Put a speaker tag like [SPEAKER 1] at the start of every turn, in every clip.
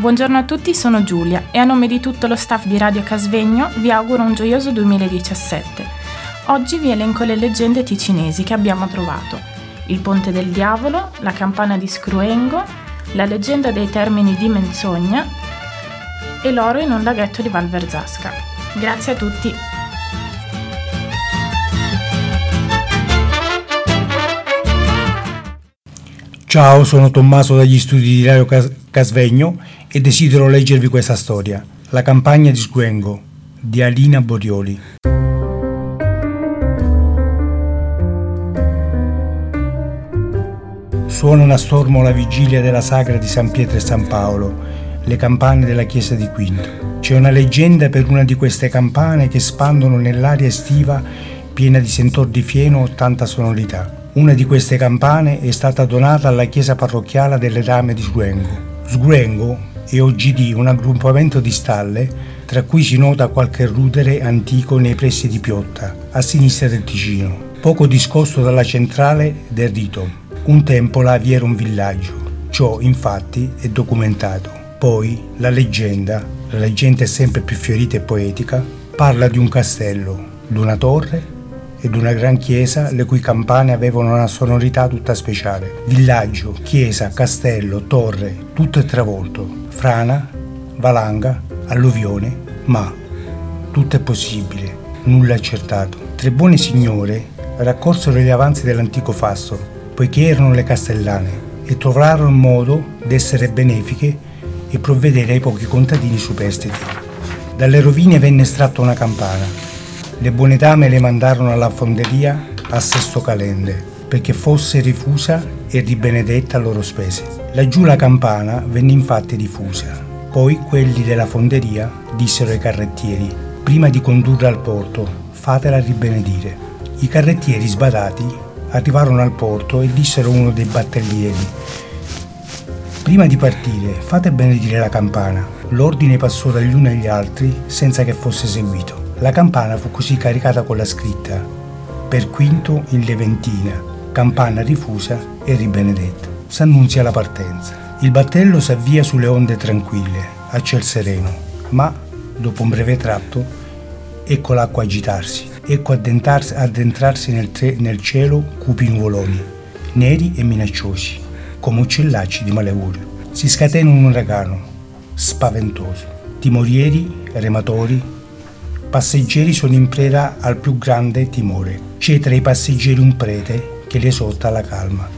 [SPEAKER 1] Buongiorno a tutti, sono Giulia e a nome di tutto lo staff di Radio Casvegno vi auguro un gioioso 2017. Oggi vi elenco le leggende ticinesi che abbiamo trovato. Il Ponte del Diavolo, la campana di Scruengo, la leggenda dei termini di Menzogna e l'oro in un laghetto di Val Verzasca. Grazie a tutti!
[SPEAKER 2] Ciao, sono Tommaso dagli studi di Radio Cas- Casvegno e desidero leggervi questa storia, La campagna di Sguengo, di Alina Borioli. Suonano a stormo la vigilia della sagra di San Pietro e San Paolo, le campane della chiesa di Quinto. C'è una leggenda per una di queste campane che spandono nell'aria estiva piena di sentor di fieno o tanta sonorità. Una di queste campane è stata donata alla chiesa parrocchiale delle Dame di Sguengo. Sguengo è OGD, un aggruppamento di stalle, tra cui si nota qualche rudere antico nei pressi di Piotta, a sinistra del Ticino, poco discosto dalla centrale del rito. Un tempo là vi era un villaggio. Ciò, infatti, è documentato. Poi la leggenda, la leggenda è sempre più fiorita e poetica, parla di un castello, di una torre ed una gran chiesa le cui campane avevano una sonorità tutta speciale. Villaggio, chiesa, castello, torre, tutto è travolto. Frana, valanga, alluvione, ma tutto è possibile, nulla accertato. Tre buone signore raccolsero gli avanzi dell'antico fasto, poiché erano le castellane, e trovarono modo d'essere benefiche e provvedere ai pochi contadini superstiti. Dalle rovine venne estratta una campana, le buone dame le mandarono alla fonderia a Sesto Calende perché fosse rifusa e ribenedetta a loro spese. Laggiù la campana venne infatti diffusa. Poi quelli della fonderia dissero ai carrettieri, prima di condurla al porto, fatela ribenedire. I carrettieri sbadati arrivarono al porto e dissero a uno dei battellieri, prima di partire fate benedire la campana. L'ordine passò dagli uni agli altri senza che fosse seguito. La campana fu così caricata con la scritta Per Quinto in Leventina, campana rifusa e ribenedetta. S'annunzia la partenza. Il battello s'avvia sulle onde tranquille, a ciel sereno, ma, dopo un breve tratto, ecco l'acqua agitarsi, ecco addentrarsi nel, tre, nel cielo cupi nuvoloni, neri e minacciosi, come uccellacci di malaugurio. Si scatena un uragano, spaventoso. Timorieri, rematori, passeggeri sono in preda al più grande timore. C'è tra i passeggeri un prete che li esorta alla calma,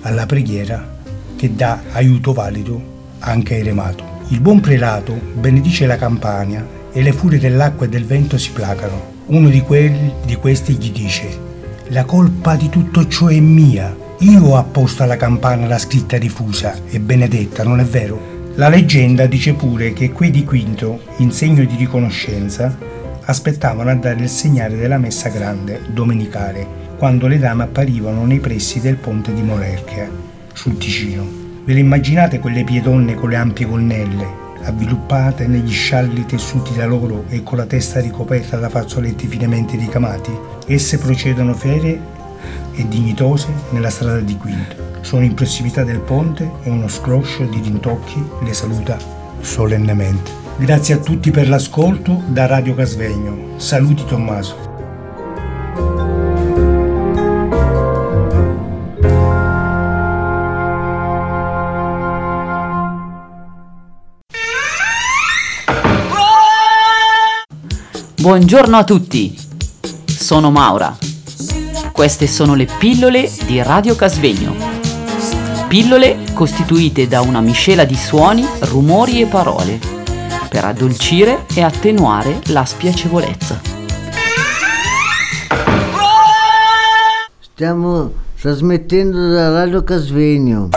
[SPEAKER 2] alla preghiera che dà aiuto valido anche ai remato. Il buon prelato benedice la campagna e le furie dell'acqua e del vento si placano. Uno di, quelli, di questi gli dice, la colpa di tutto ciò è mia. Io ho apposto alla campana la scritta diffusa e benedetta, non è vero? La leggenda dice pure che quei di Quinto, in segno di riconoscenza, aspettavano a dare il segnale della messa grande domenicale quando le dame apparivano nei pressi del ponte di Molerchia, sul Ticino. Ve le immaginate quelle piedonne con le ampie gonnelle, avviluppate negli scialli tessuti da loro e con la testa ricoperta da fazzoletti finemente ricamati? Esse procedono ferie e dignitose nella strada di Quinto. Sono in prossimità del ponte e uno scroscio di rintocchi le saluta solennemente. Grazie a tutti per l'ascolto da Radio Casvegno. Saluti Tommaso.
[SPEAKER 3] Buongiorno a tutti, sono Maura. Queste sono le pillole di Radio Casvegno. Pillole costituite da una miscela di suoni, rumori e parole per addolcire e attenuare la spiacevolezza.
[SPEAKER 4] Stiamo trasmettendo da Radio Casvegno.